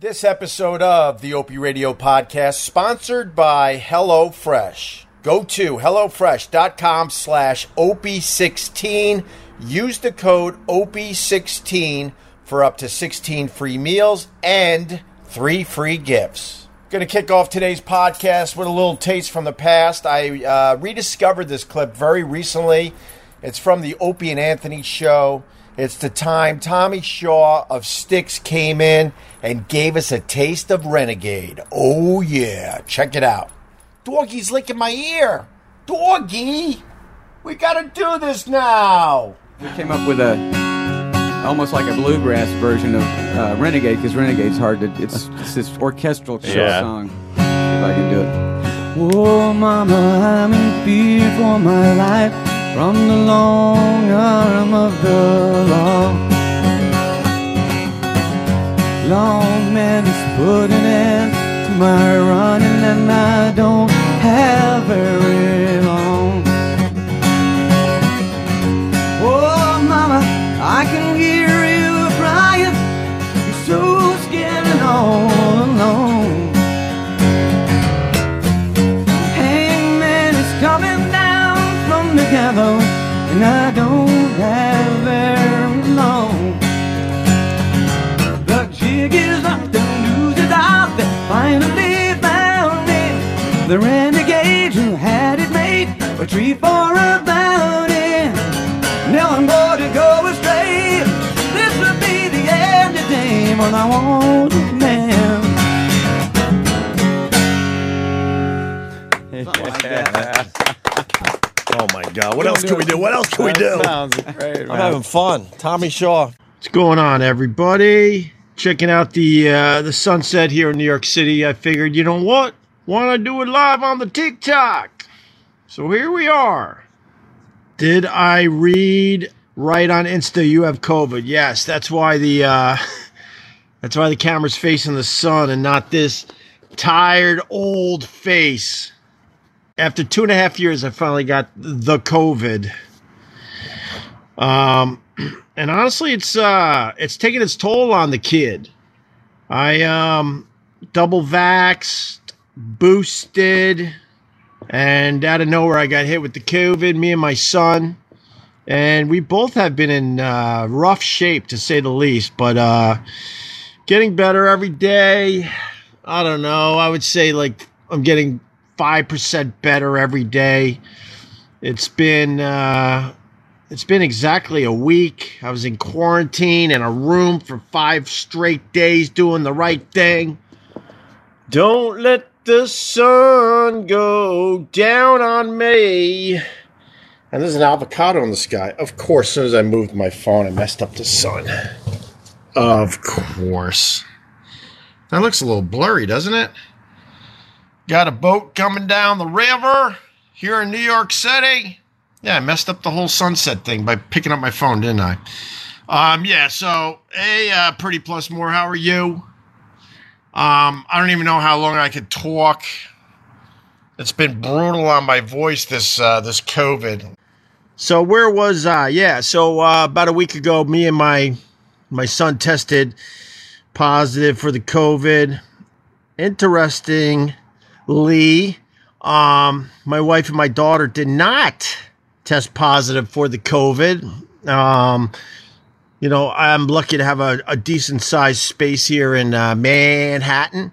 This episode of the Opie Radio podcast sponsored by HelloFresh. Go to HelloFresh.com slash OPie16. Use the code OP16 for up to 16 free meals and three free gifts. Going to kick off today's podcast with a little taste from the past. I uh, rediscovered this clip very recently. It's from the Opie and Anthony show. It's the time Tommy Shaw of Styx came in and gave us a taste of Renegade. Oh, yeah. Check it out. Doggy's licking my ear. Doggy, we got to do this now. We came up with a almost like a bluegrass version of uh, Renegade because Renegade's hard to. It's, it's this orchestral Yeah. song. If I can do it. Oh, mama, I'm in fear for my life from the long arm of the law. Long man is putting end to my running, and I don't have a. The renegade who had it made a tree for a bounty. Now I'm going to go astray. This will be the end of day when I want a man. Oh my God! What else can we do? What else can we do? Sounds great, I'm having fun. Tommy Shaw. What's going on, everybody? Checking out the uh, the sunset here in New York City. I figured, you know what? Why to do it live on the TikTok? So here we are. Did I read right on Insta? You have COVID. Yes, that's why the uh, that's why the camera's facing the sun and not this tired old face. After two and a half years, I finally got the COVID. Um, and honestly, it's uh, it's taking its toll on the kid. I um, double vaxxed, boosted, and out of nowhere, I got hit with the COVID. Me and my son, and we both have been in uh, rough shape to say the least. But uh, getting better every day. I don't know. I would say like I'm getting five percent better every day. It's been uh, it's been exactly a week. I was in quarantine in a room for five straight days doing the right thing. Don't let the sun go down on me. And there's an avocado in the sky. Of course, as soon as I moved my phone, I messed up the sun. Of course. That looks a little blurry, doesn't it? Got a boat coming down the river here in New York City. Yeah, I messed up the whole sunset thing by picking up my phone, didn't I? Um, yeah, so, hey, uh, Pretty Plus More, how are you? Um, I don't even know how long I could talk. It's been brutal on my voice, this, uh, this COVID. So where was I? Yeah, so, uh, about a week ago, me and my, my son tested positive for the COVID. Interestingly, um, my wife and my daughter did not test positive for the COVID. Um, you know, I'm lucky to have a, a decent sized space here in uh, Manhattan.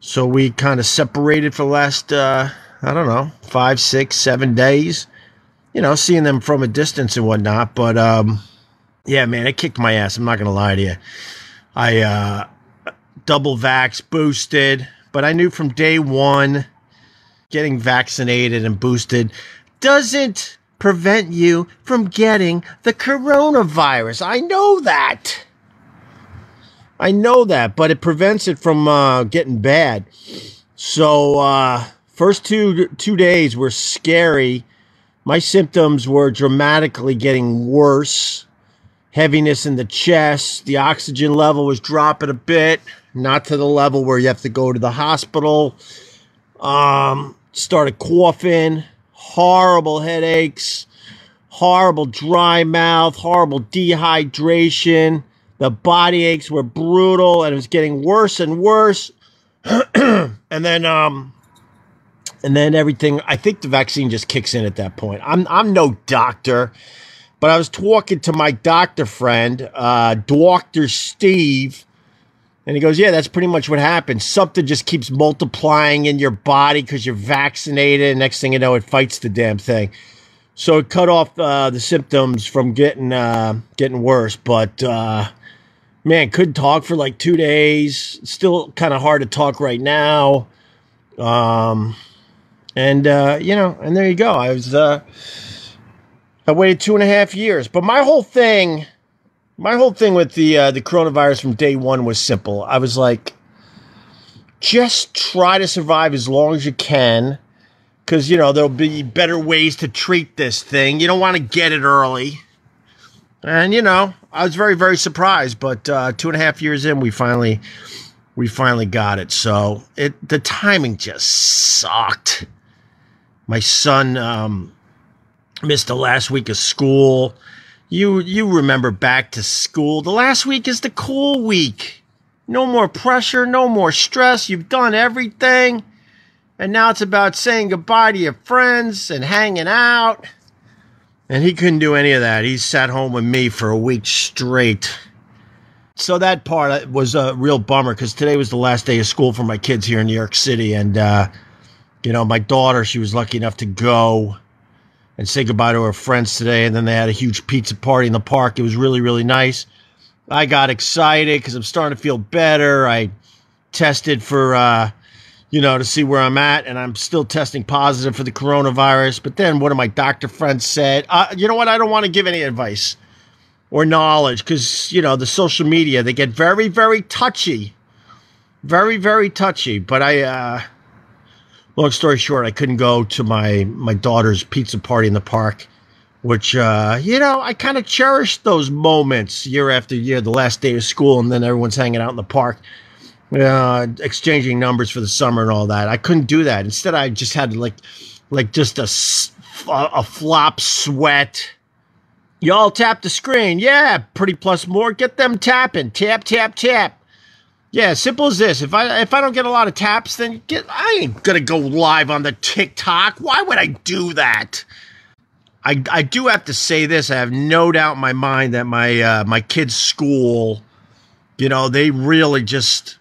So we kind of separated for the last, uh, I don't know, five, six, seven days. You know, seeing them from a distance and whatnot. But um, yeah, man, it kicked my ass. I'm not going to lie to you. I uh, double vax boosted, but I knew from day one getting vaccinated and boosted doesn't prevent you from getting the coronavirus. I know that. I know that, but it prevents it from uh, getting bad. So uh, first two two days were scary. My symptoms were dramatically getting worse. Heaviness in the chest. The oxygen level was dropping a bit, not to the level where you have to go to the hospital. Um, started coughing, horrible headaches, horrible dry mouth, horrible dehydration. The body aches were brutal, and it was getting worse and worse. and then, um, and then everything. I think the vaccine just kicks in at that point. I'm I'm no doctor, but I was talking to my doctor friend, uh, Doctor Steve, and he goes, "Yeah, that's pretty much what happens. Something just keeps multiplying in your body because you're vaccinated, and next thing you know, it fights the damn thing." So it cut off uh, the symptoms from getting uh, getting worse, but uh, man, couldn't talk for like two days. Still kind of hard to talk right now. Um, and uh, you know, and there you go. I was uh, I waited two and a half years, but my whole thing, my whole thing with the uh, the coronavirus from day one was simple. I was like, just try to survive as long as you can, because you know there'll be better ways to treat this thing. You don't want to get it early. And you know, I was very, very surprised. But uh, two and a half years in, we finally, we finally got it. So it the timing just sucked. My son um, missed the last week of school. You you remember back to school? The last week is the cool week. No more pressure, no more stress. You've done everything. And now it's about saying goodbye to your friends and hanging out. And he couldn't do any of that. He sat home with me for a week straight. So that part was a real bummer because today was the last day of school for my kids here in New York City. And, uh, you know, my daughter, she was lucky enough to go and say goodbye to our friends today. And then they had a huge pizza party in the park. It was really, really nice. I got excited because I'm starting to feel better. I tested for, uh, you know, to see where I'm at, and I'm still testing positive for the coronavirus. But then one of my doctor friends said, uh, you know what? I don't want to give any advice or knowledge because, you know, the social media, they get very, very touchy. Very, very touchy. But I, uh, long story short, I couldn't go to my, my daughter's pizza party in the park, which, uh, you know, I kind of cherished those moments year after year, the last day of school, and then everyone's hanging out in the park uh, exchanging numbers for the summer and all that. I couldn't do that. Instead, I just had like, like just a, a flop sweat. Y'all tap the screen. Yeah, pretty plus more. Get them tapping. Tap, tap, tap. Yeah, simple as this. If I if I don't get a lot of taps, then get I ain't gonna go live on the TikTok. Why would I do that? I I do have to say this. I have no doubt in my mind that my uh, my kids' school, you know, they really just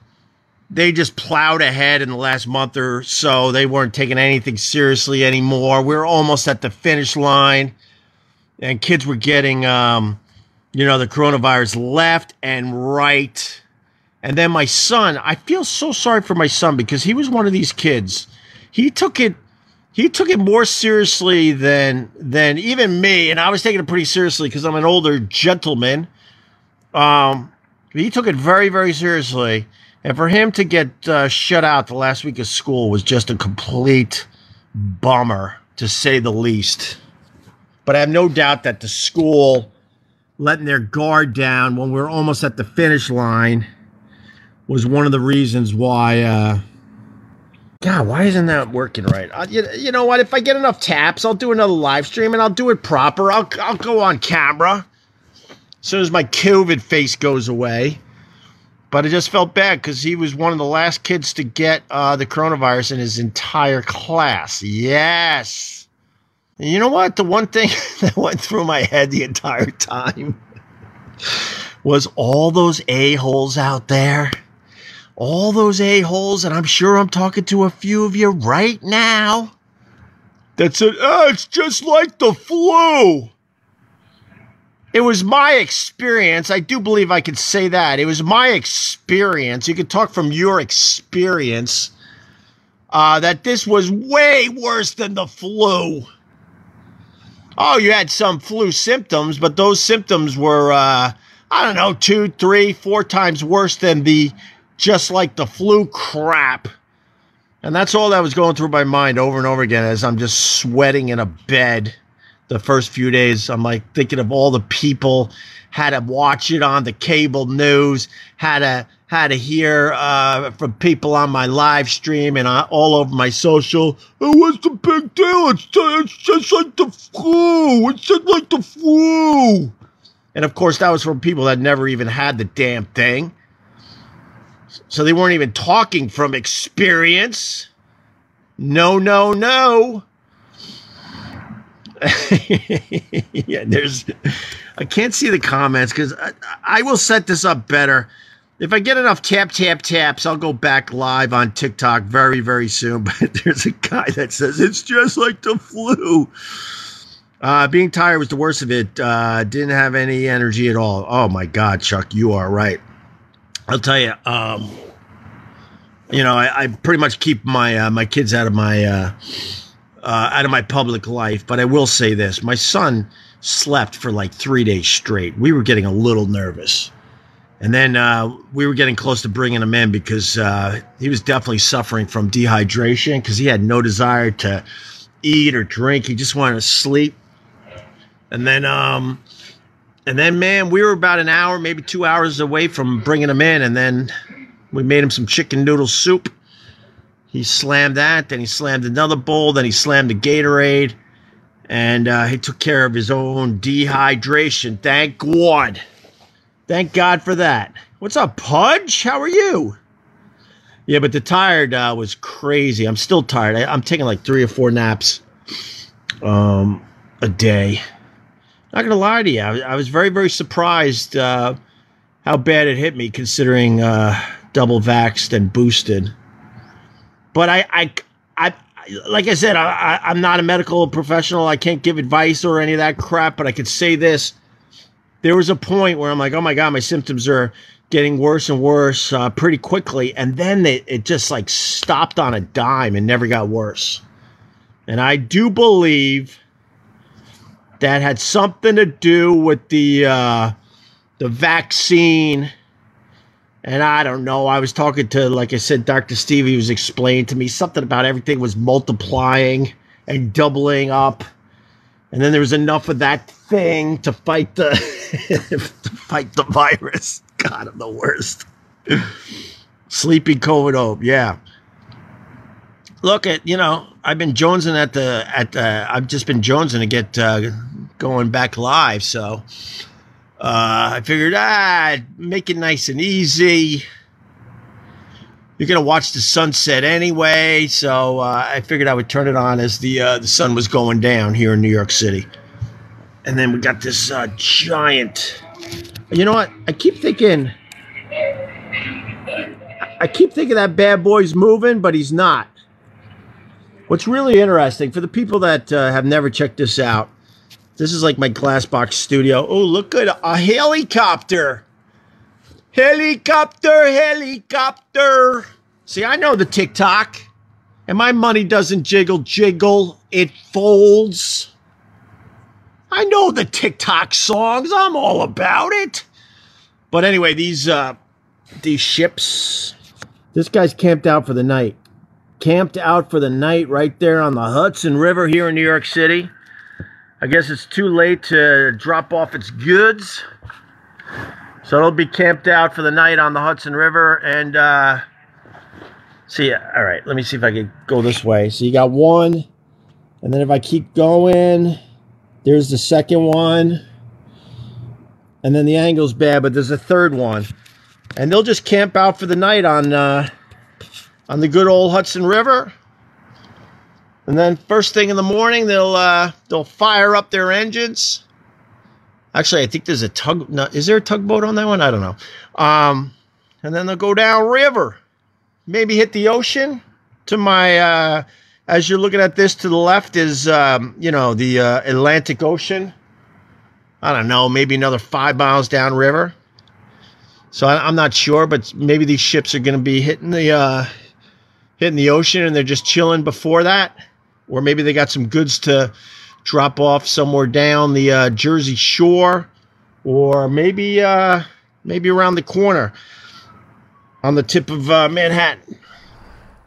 they just plowed ahead in the last month or so. They weren't taking anything seriously anymore. We were almost at the finish line, and kids were getting, um, you know, the coronavirus left and right. And then my son, I feel so sorry for my son because he was one of these kids. He took it he took it more seriously than than even me, and I was taking it pretty seriously because I'm an older gentleman. Um, he took it very, very seriously, and for him to get uh, shut out the last week of school was just a complete bummer, to say the least. But I have no doubt that the school letting their guard down when we are almost at the finish line was one of the reasons why. Uh, God, why isn't that working right? You, you know what? If I get enough taps, I'll do another live stream and I'll do it proper. I'll, I'll go on camera as soon as my COVID face goes away. But I just felt bad because he was one of the last kids to get uh, the coronavirus in his entire class. Yes. And you know what? The one thing that went through my head the entire time was all those a-holes out there. All those a-holes, and I'm sure I'm talking to a few of you right now. That said, oh, it's just like the flu it was my experience. I do believe I could say that. It was my experience. You could talk from your experience uh, that this was way worse than the flu. Oh, you had some flu symptoms, but those symptoms were, uh, I don't know, two, three, four times worse than the just like the flu crap. And that's all that was going through my mind over and over again as I'm just sweating in a bed the first few days. I'm like thinking of all the people had to watch it on the cable news, had to had to hear uh, from people on my live stream and uh, all over my social. Oh, what's the big deal? It's, it's just like the flu. It's just like the flu. And of course, that was from people that never even had the damn thing. So they weren't even talking from experience. No, no, no. yeah, there's. I can't see the comments because I, I will set this up better. If I get enough tap, tap, taps, I'll go back live on TikTok very, very soon. But there's a guy that says it's just like the flu. Uh, being tired was the worst of it. Uh, didn't have any energy at all. Oh my God, Chuck, you are right. I'll tell you. Um, you know, I, I, pretty much keep my uh, my kids out of my uh, uh, out of my public life. But I will say this: my son slept for like three days straight. We were getting a little nervous, and then uh, we were getting close to bringing him in because uh, he was definitely suffering from dehydration because he had no desire to eat or drink. He just wanted to sleep. And then, um, and then, man, we were about an hour, maybe two hours away from bringing him in, and then we made him some chicken noodle soup. He slammed that, then he slammed another bowl, then he slammed the Gatorade, and uh, he took care of his own dehydration. Thank God. Thank God for that. What's up, Pudge? How are you? Yeah, but the tired uh, was crazy. I'm still tired. I, am taking like three or four naps um, a day. Not gonna lie to you, I, I was very, very surprised uh, how bad it hit me, considering uh, double vaxxed and boosted. But I, I, I, like I said, I, I'm not a medical professional. I can't give advice or any of that crap. But I could say this: there was a point where I'm like, oh my god, my symptoms are getting worse and worse uh, pretty quickly, and then it just like stopped on a dime and never got worse. And I do believe that had something to do with the uh, the vaccine. And I don't know. I was talking to, like I said, Dr. Steve. He was explaining to me something about everything was multiplying and doubling up. And then there was enough of that thing to fight the to fight the virus. God, I'm the worst. Sleepy COVID hope, yeah. Look at you know, I've been jonesing at the at the. I've just been jonesing to get uh, going back live, so uh, I figured ah, make it nice and easy. You're gonna watch the sunset anyway, so uh, I figured I would turn it on as the uh, the sun was going down here in New York City. And then we got this uh, giant. You know what? I keep thinking. I keep thinking that bad boy's moving, but he's not. What's really interesting for the people that uh, have never checked this out, this is like my glass box studio. Oh, look at a helicopter! Helicopter, helicopter. See, I know the TikTok, and my money doesn't jiggle, jiggle. It folds. I know the TikTok songs. I'm all about it. But anyway, these uh, these ships. This guy's camped out for the night. Camped out for the night right there on the Hudson River here in New York City. I guess it's too late to drop off its goods. So it'll be camped out for the night on the Hudson River. And uh, see, all right, let me see if I can go this way. So you got one. And then if I keep going, there's the second one. And then the angle's bad, but there's a third one. And they'll just camp out for the night on uh, on the good old Hudson River. And then first thing in the morning, they'll uh, they'll fire up their engines. Actually, I think there's a tug. No, is there a tugboat on that one? I don't know. Um, and then they'll go down river, maybe hit the ocean. To my uh, as you're looking at this to the left is um, you know the uh, Atlantic Ocean. I don't know, maybe another five miles down river. So I, am not sure, but maybe these ships are going to be hitting the uh, hitting the ocean and they're just chilling before that, or maybe they got some goods to drop off somewhere down the uh, Jersey Shore, or maybe uh, maybe around the corner on the tip of uh, Manhattan.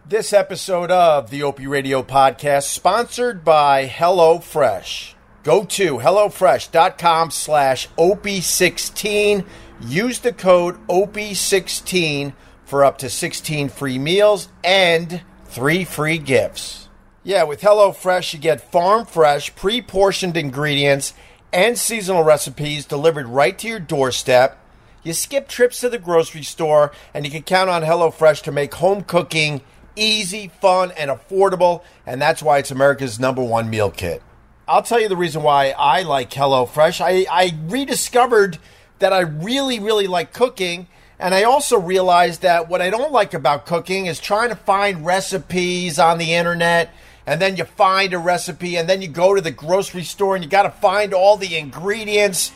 This episode of the Opie Radio podcast sponsored by HelloFresh. Go to HelloFresh.com slash OPie16. Use the code OPie16 for up to 16 free meals and three free gifts. Yeah, with HelloFresh, you get farm fresh, pre portioned ingredients and seasonal recipes delivered right to your doorstep. You skip trips to the grocery store, and you can count on HelloFresh to make home cooking easy, fun, and affordable. And that's why it's America's number one meal kit. I'll tell you the reason why I like HelloFresh. I, I rediscovered that I really, really like cooking. And I also realized that what I don't like about cooking is trying to find recipes on the internet. And then you find a recipe, and then you go to the grocery store and you got to find all the ingredients.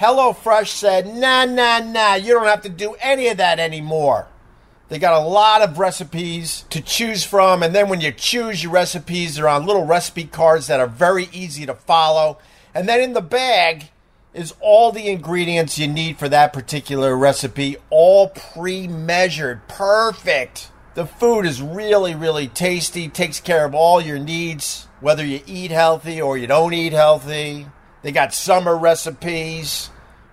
HelloFresh said, nah, nah, nah, you don't have to do any of that anymore. They got a lot of recipes to choose from, and then when you choose your recipes, they're on little recipe cards that are very easy to follow. And then in the bag is all the ingredients you need for that particular recipe, all pre measured. Perfect. The food is really, really tasty, takes care of all your needs, whether you eat healthy or you don't eat healthy. They got summer recipes.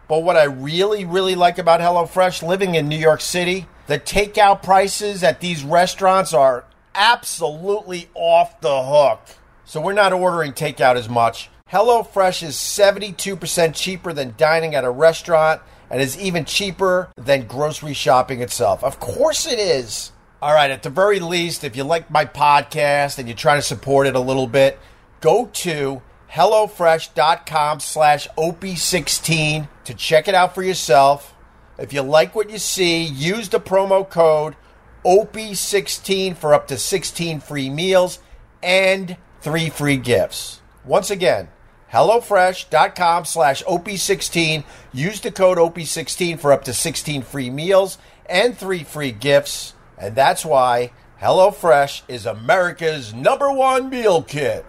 But what I really, really like about HelloFresh living in New York City, the takeout prices at these restaurants are absolutely off the hook. So we're not ordering takeout as much. HelloFresh is 72% cheaper than dining at a restaurant and is even cheaper than grocery shopping itself. Of course it is. All right, at the very least, if you like my podcast and you're trying to support it a little bit, go to HelloFresh.com slash OP16 to check it out for yourself. If you like what you see, use the promo code OP16 for up to 16 free meals and three free gifts. Once again, HelloFresh.com slash OP16. Use the code OP16 for up to 16 free meals and three free gifts. And that's why HelloFresh is America's number one meal kit.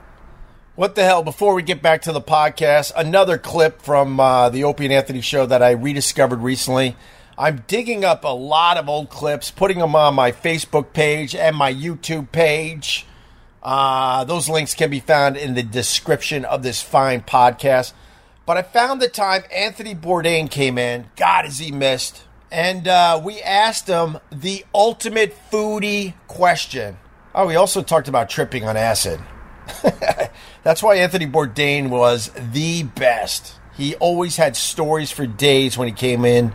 What the hell? Before we get back to the podcast, another clip from uh, the Opie and Anthony show that I rediscovered recently. I'm digging up a lot of old clips, putting them on my Facebook page and my YouTube page. Uh, those links can be found in the description of this fine podcast. But I found the time Anthony Bourdain came in. God, is he missed? And uh, we asked him the ultimate foodie question. Oh, we also talked about tripping on acid. That's why Anthony Bourdain was the best. He always had stories for days when he came in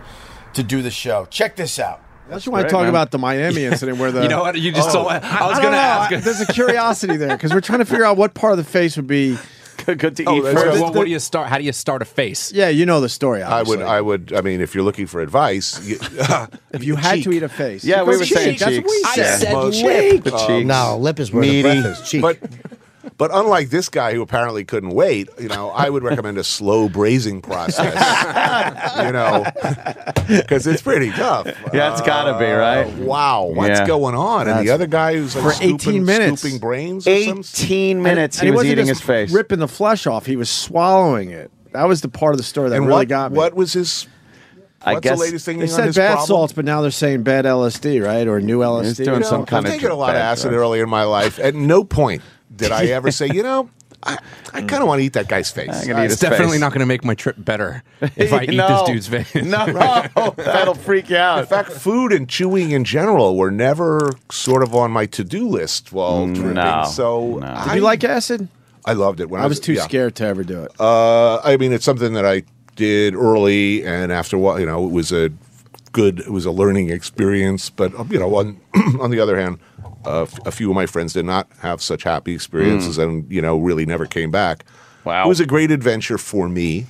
to do the show. Check this out. Unless you want to talk man. about the Miami incident where the You know what? You just Oh. told. I was going to ask. I- There's a curiosity there because we're trying to figure out what part of the face would be. good to Oh, eat that's first. good. What, what do you start? How do you start a face? Yeah, you know the story. I would, I would, I mean, if you're looking for advice, you, if you had cheek. to eat a face, Yeah, we go were cheek. saying That's what we cheeks. I said. said Most- lip. The cheeks. No, lip is where Meaty. the breath is. Cheek. but but unlike this guy who apparently couldn't wait, you know, I would recommend a slow braising process. you know, because it's pretty tough. Yeah, it's gotta be, right? Uh, Wow, what's Yeah. going on? And the other guy who's like For scooping, 18 minutes. scooping brains. or some- 18 minutes And he was wasn't eating just his face. ripping the flesh off. He was swallowing it. That was the part of the story that and really what, got me. what was his? I What's guess the latest thing they said bad problem? salts, but now they're saying bad LSD, right? Or new LSD. He's doing You know? some kind I've of taken a lot of acid drugs. earlier in my life. At no point did I ever say, you know, I, I mm. kind of want to eat that guy's face. I'm gonna eat It's his definitely face. not going to make my trip better if I eat No. this dude's face. No, that'll freak you out. In fact, food and chewing in general were never sort of on my to-do list while mm, tripping. no, So no. I, Did you like acid? I loved it when I I was too yeah. scared to ever do it. Uh, I mean, it's something that I did early, and after a while, you know, it was a good, it was a learning experience. But um, you know, on on the other hand, uh, f- a few of my friends did not have such happy experiences, and you know, really never came back. Wow. it was a great adventure for me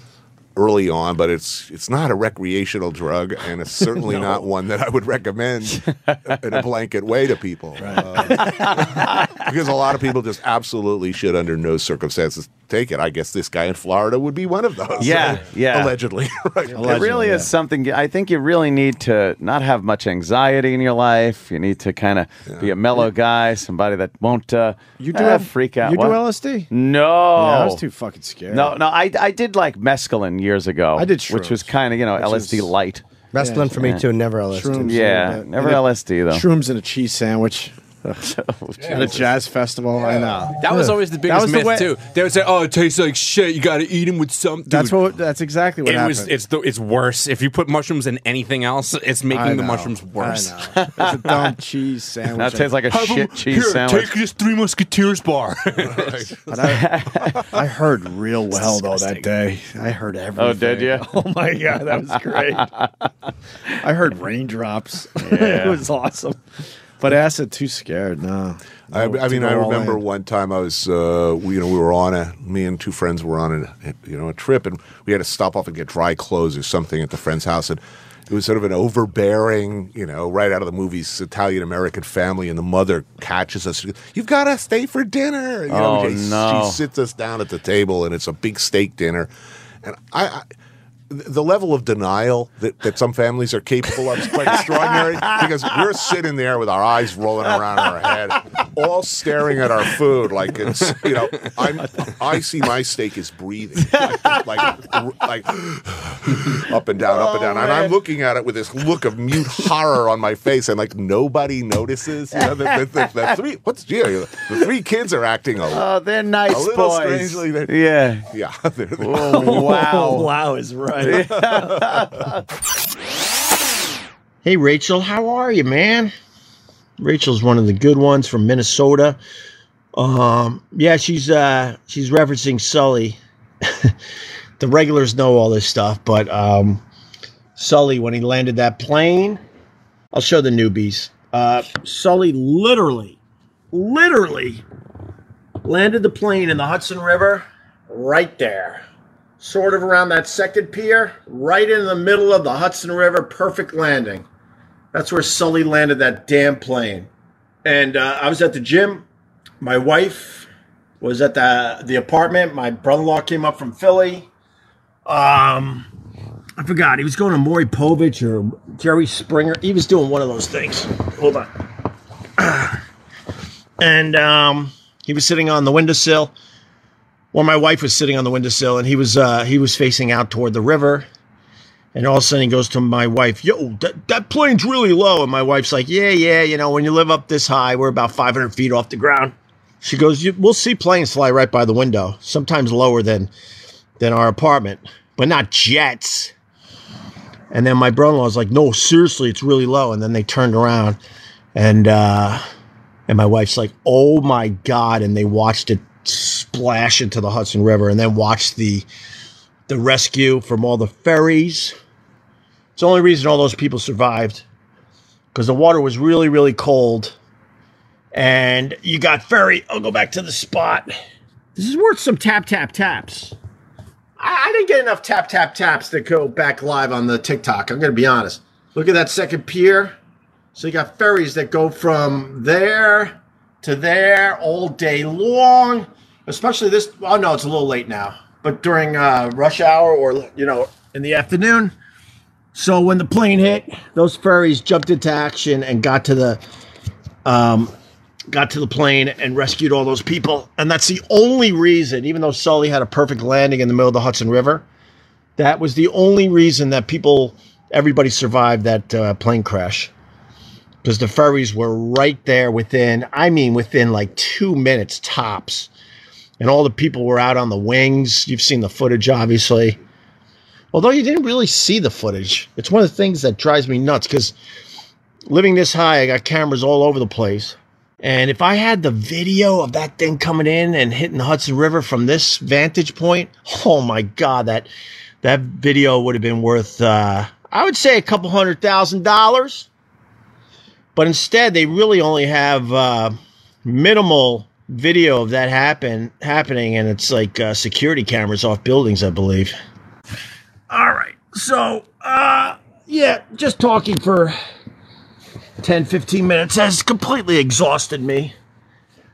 early on, but it's it's not a recreational drug, and it's certainly not one that I would recommend in a blanket way to people. Uh, because a lot of people just absolutely should, under no circumstances, take it. I guess this guy in Florida would be one of those. Yeah, yeah. allegedly. right. It really is something. I think you really need to not have much anxiety in your life. You need to kind of be a mellow guy, somebody that won't. Uh, You do uh, have freak out. You What? do LSD? No, Yeah, I was too fucking scared. No, no, I, I did like mescaline years ago. I did which was kind of you know which LSD is- light. Wrestling for me too. Never LSD. Shrooms. Yeah, and never LSD though. Shrooms and a cheese sandwich. At a jazz festival, I know. That was always the That biggest was the myth way- too. They would say, "Oh, it tastes like shit. You got to eat them with something." That's what. That's exactly what it happened. was. It's the, it's worse. If you put mushrooms in anything else, it's I making the know. mushrooms worse. I know. It's a dumb cheese sandwich. That tastes like a Have 'em- shit cheese here, sandwich. Take this Three Musketeers bar. But I, I heard real well though that day. I heard oh, everything. Oh, did ya? Oh my god, that was great. I heard raindrops. it was awesome. But acid, too scared. No, I, I mean, I remember in. one time I was, uh, we, you know, we were on a, me and two friends were on a, you know, a trip, and we had to stop off and get dry clothes or something at the friend's house, and it was sort of an overbearing, you know, right out of the movies, Italian American family, and the mother catches us. Goes, You've got to stay for dinner. You know, Oh, she, no. she sits us down at the table, and it's a big steak dinner, and I. I the level of denial that, that some families are capable of is quite extraordinary because we're sitting there with our eyes rolling around in our head, all staring at our food like it's you know I'm I see my steak is breathing like like, like up and down, up and down, oh, and I'm looking at it with this look of mute horror on my face, and like nobody notices. You know, the, the, the, the three what's yeah, the three kids are acting a, Oh, they're nice a little boys. strangely. They're- Yeah. Yeah, they're, they're- Oh, wow. wow is right. Hey, Rachel, how are you, man? Rachel's one of the good ones from Minnesota. Um, yeah, she's uh, she's referencing Sully. the regulars know all this stuff, but um, Sully, when he landed that plane, I'll show the newbies. Uh, Sully literally, literally landed the plane in the Hudson River right there sort of around that second pier, right in the middle of the Hudson River. Perfect landing. That's where Sully landed that damn plane. And uh, I was at the gym. My wife was at the the apartment. My brother-in-law came up from Philly. Um, I forgot he was going to Maury Povich or Jerry Springer. He was doing one of those things. Hold on. And um, he was sitting on the windowsill. Well, my wife was sitting on the windowsill, and he was uh, he was facing out toward the river. And all of a sudden, he goes to my wife, "Yo, that, that plane's really low." And my wife's like, "Yeah, yeah, you know, when you live up this high, we're about 500 feet off the ground." She goes, "We'll see planes fly right by the window, sometimes lower than than our apartment, but not jets." And then my brother-in-law like, "No, seriously, it's really low." And then they turned around, and uh, and my wife's like, "Oh my god!" And they watched it splash into the Hudson River, and then watch the the rescue from all the ferries. It's the only reason all those people survived because the water was really, really cold, and you got ferry. I'll go back to the spot. This is worth some tap tap taps. I, I didn't get enough tap tap taps to go back live on the TikTok. I'm going to be honest. Look at that second pier. So you got ferries that go from there to there all day long. Especially this. Oh no, it's a little late now. But during uh, rush hour or you know in the afternoon. So when the plane hit, those ferries jumped into action and got to the um, got to the plane and rescued all those people. And that's the only reason, even though Sully had a perfect landing in the middle of the Hudson River, that was the only reason that people, everybody survived that uh, plane crash. Because the ferries were right there within, I mean, within like two minutes tops. And all the people were out on the wings. You've seen the footage, obviously. Although you didn't really see the footage. It's one of the things that drives me nuts because living this high, I got cameras all over the place. And if I had the video of that thing coming in and hitting the Hudson River from this vantage point, oh my God, that that video would have been worth, uh, I would say, a couple hundred thousand dollars. But instead, they really only have uh, minimal video of that happen happening, and it's like uh, security cameras off buildings, I believe. All right, so uh, yeah, just talking for 10, 15 minutes has completely exhausted me.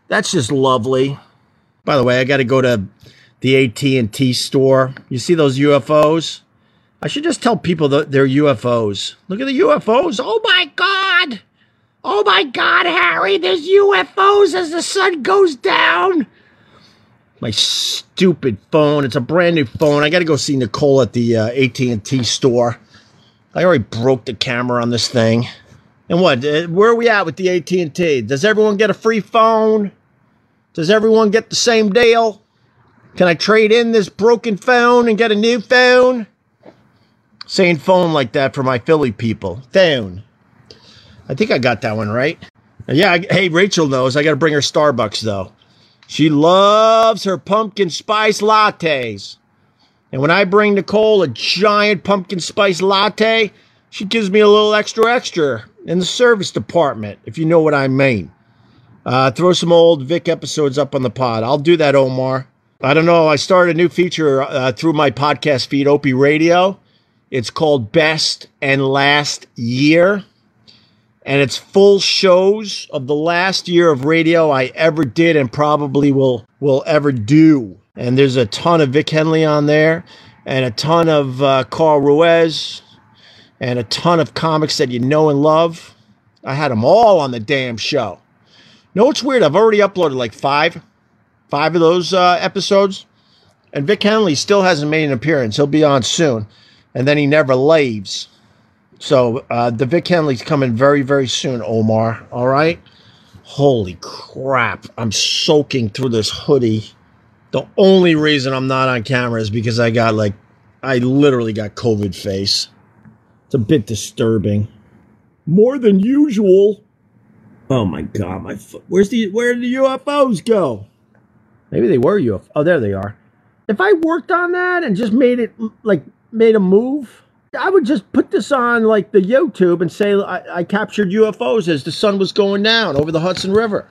That's just lovely. By the way, I got to go to the AT&T store. You see those UFOs? I should just tell people that they're UFOs. Look at the UFOs. Oh my god. Oh my god, Harry, there's UFOs as the sun goes down. My stupid phone. It's a brand new phone. I got to go see Nicole at the uh, AT&T store. I already broke the camera on this thing. And what? uh, Where are we at with the AT and T? Does everyone get a free phone? Does everyone get the same deal? Can I trade in this broken phone and get a new phone? Saying phone like that for my Philly people. Phone. I think I got that one right. Yeah. I, hey, Rachel knows. I got to bring her Starbucks though. She loves her pumpkin spice lattes. And when I bring Nicole a giant pumpkin spice latte, she gives me a little extra extra in the service department, if you know what I mean. Uh, throw some old Vic episodes up on the pod. I'll do that, Omar. I don't know. I started a new feature uh, through my podcast feed, Opie Radio. It's called Best and Last Year. And it's full shows of the last year of radio I ever did and probably will will ever do. And there's a ton of Vic Henley on there, and a ton of uh, Carl Ruiz, and a ton of comics that you know and love. I had them all on the damn show. No, it's weird. I've already uploaded like five, five of those uh, episodes, and Vic Henley still hasn't made an appearance. He'll be on soon, and then he never leaves. So uh, the Vic Henley's coming very, very soon, Omar. All right. Holy crap! I'm soaking through this hoodie. The only reason I'm not on camera is because I got like, I literally got COVID face. It's a bit disturbing. More than usual. Oh my god, my foot. Where's the where did the UFOs go? Maybe they were UFO. Oh, there they are. If I worked on that and just made it like made a move, I would just put this on like the YouTube and say I, I captured UFOs as the sun was going down over the Hudson River.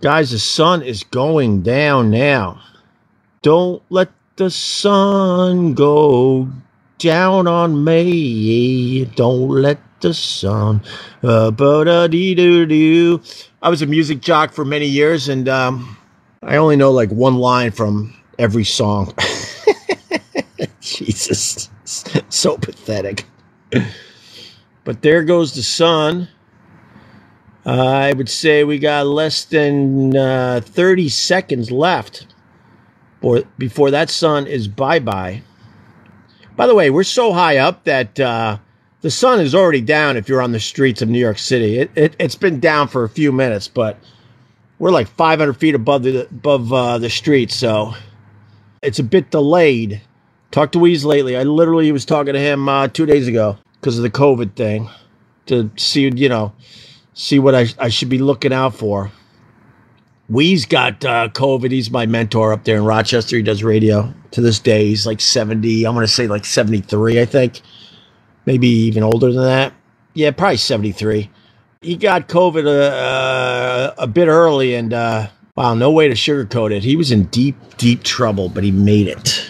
Guys, the sun is going down now. Don't let the sun go down on me. Don't let the sun. Uh. I was a music jock for many years, and um, I only know like one line from every song. Jesus, so pathetic. But there goes the sun. Uh, I would say we got less than uh, 30 seconds left for, before that sun is bye bye. By the way, we're so high up that uh, the sun is already down if you're on the streets of New York City. It, it, it's been down for a few minutes, but we're like 500 feet above the above uh, the street, so it's a bit delayed. Talked to Weeze lately. I literally was talking to him uh, two days ago because of the COVID thing to see, you know, see what I, I should be looking out for. Wee's got uh, COVID. He's my mentor up there in Rochester. He does radio to this day. He's like 70. I'm going to say like 73, I think. Maybe even older than that. Yeah, probably 73. He got COVID uh, uh, a bit early, and uh, wow, no way to sugarcoat it. He was in deep, deep trouble, but he made it.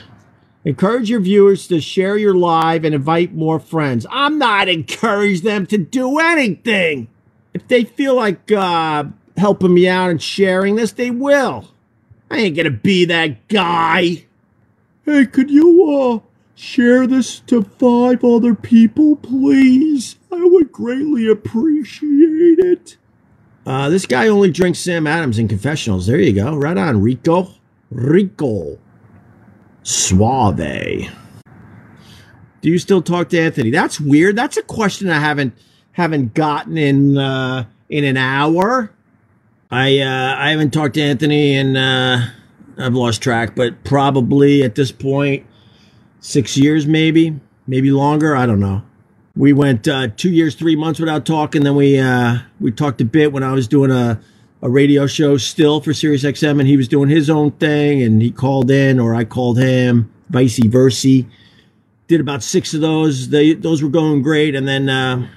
Encourage your viewers to share your live and invite more friends. I'm not encourage them to do anything. If they feel like uh, helping me out and sharing this, they will. I ain't gonna be that guy. Hey, could you uh share this to five other people, please? I would greatly appreciate it. Uh, this guy only drinks Sam Adams in confessionals. There you go. Right on, Rico. Rico. Suave. Do you still talk to Anthony? That's weird. That's a question I haven't haven't gotten in uh, in an hour. I uh, I haven't talked to Anthony and uh, I've lost track, but probably at this point six years, maybe maybe longer. I don't know. We went uh, two years, three months without talking. Then we uh, we talked a bit when I was doing a a radio show still for Sirius XM, and he was doing his own thing, and he called in or I called him, vice versa. Did about six of those. They those were going great, and then. Uh,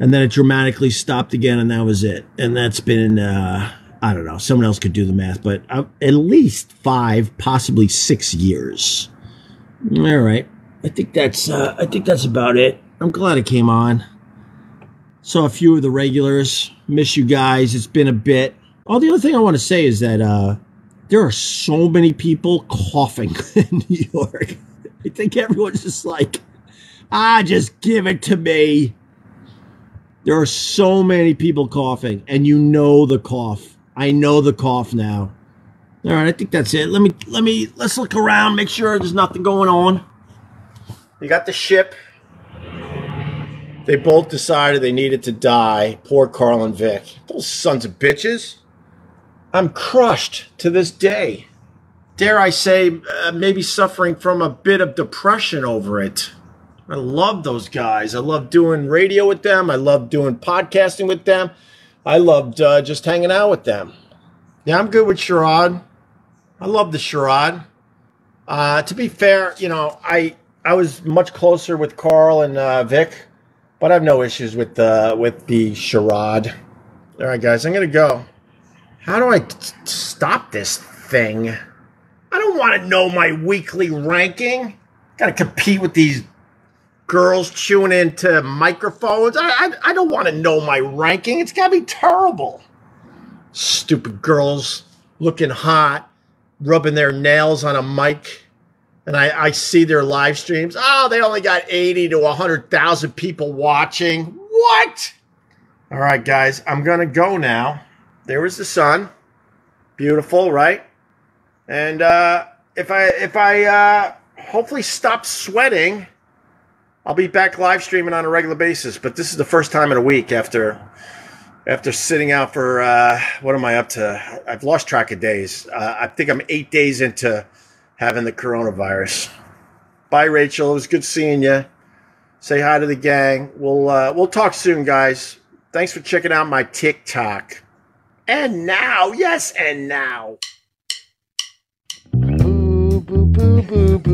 and then it dramatically stopped again, and that was it. And that's been uh, I don't know. Someone else could do the math, but uh, at least five, possibly six years. All right, I think that's uh, I think that's about it. I'm glad it came on. Saw a few of the regulars. Miss you guys. It's been a bit. Oh, the other thing I want to say is that uh, there are so many people coughing in New York. I think everyone's just like, ah, just give it to me. There are so many people coughing, and you know the cough. I know the cough now. All right, I think that's it. Let me let me let's look around, make sure there's nothing going on. You got the ship. They both decided they needed to die. Poor Carl and Vic. Those sons of bitches. I'm crushed to this day. Dare I say, uh, maybe suffering from a bit of depression over it. I love those guys. I love doing radio with them. I love doing podcasting with them. I loved uh, just hanging out with them. Yeah, I'm good with Sherrod. I love the Sherrod. Uh, to be fair, you know, I I was much closer with Carl and uh, Vic, but I have no issues with the with the charade. All right, guys, I'm gonna go. How do I t- stop this thing? I don't want to know my weekly ranking. Got to compete with these girls chewing into microphones. I, I, I don't want to know my ranking. It's got to be terrible. Stupid girls looking hot, rubbing their nails on a mic. And I, I see their live streams. Oh, they only got 80 to 100,000 people watching. What? All right, guys, I'm going to go now. There is the sun. Beautiful, right? And uh, if I if I uh, hopefully stop sweating, I'll be back live streaming on a regular basis. But this is the first time in a week after after sitting out for uh, what am I up to? I've lost track of days. Uh, I think I'm eight days into having the coronavirus. Bye, Rachel. It was good seeing you. Say hi to the gang. We'll uh, we'll talk soon, guys. Thanks for checking out my TikTok. And now, yes, and now. Boo, boo, boo, boo, boo,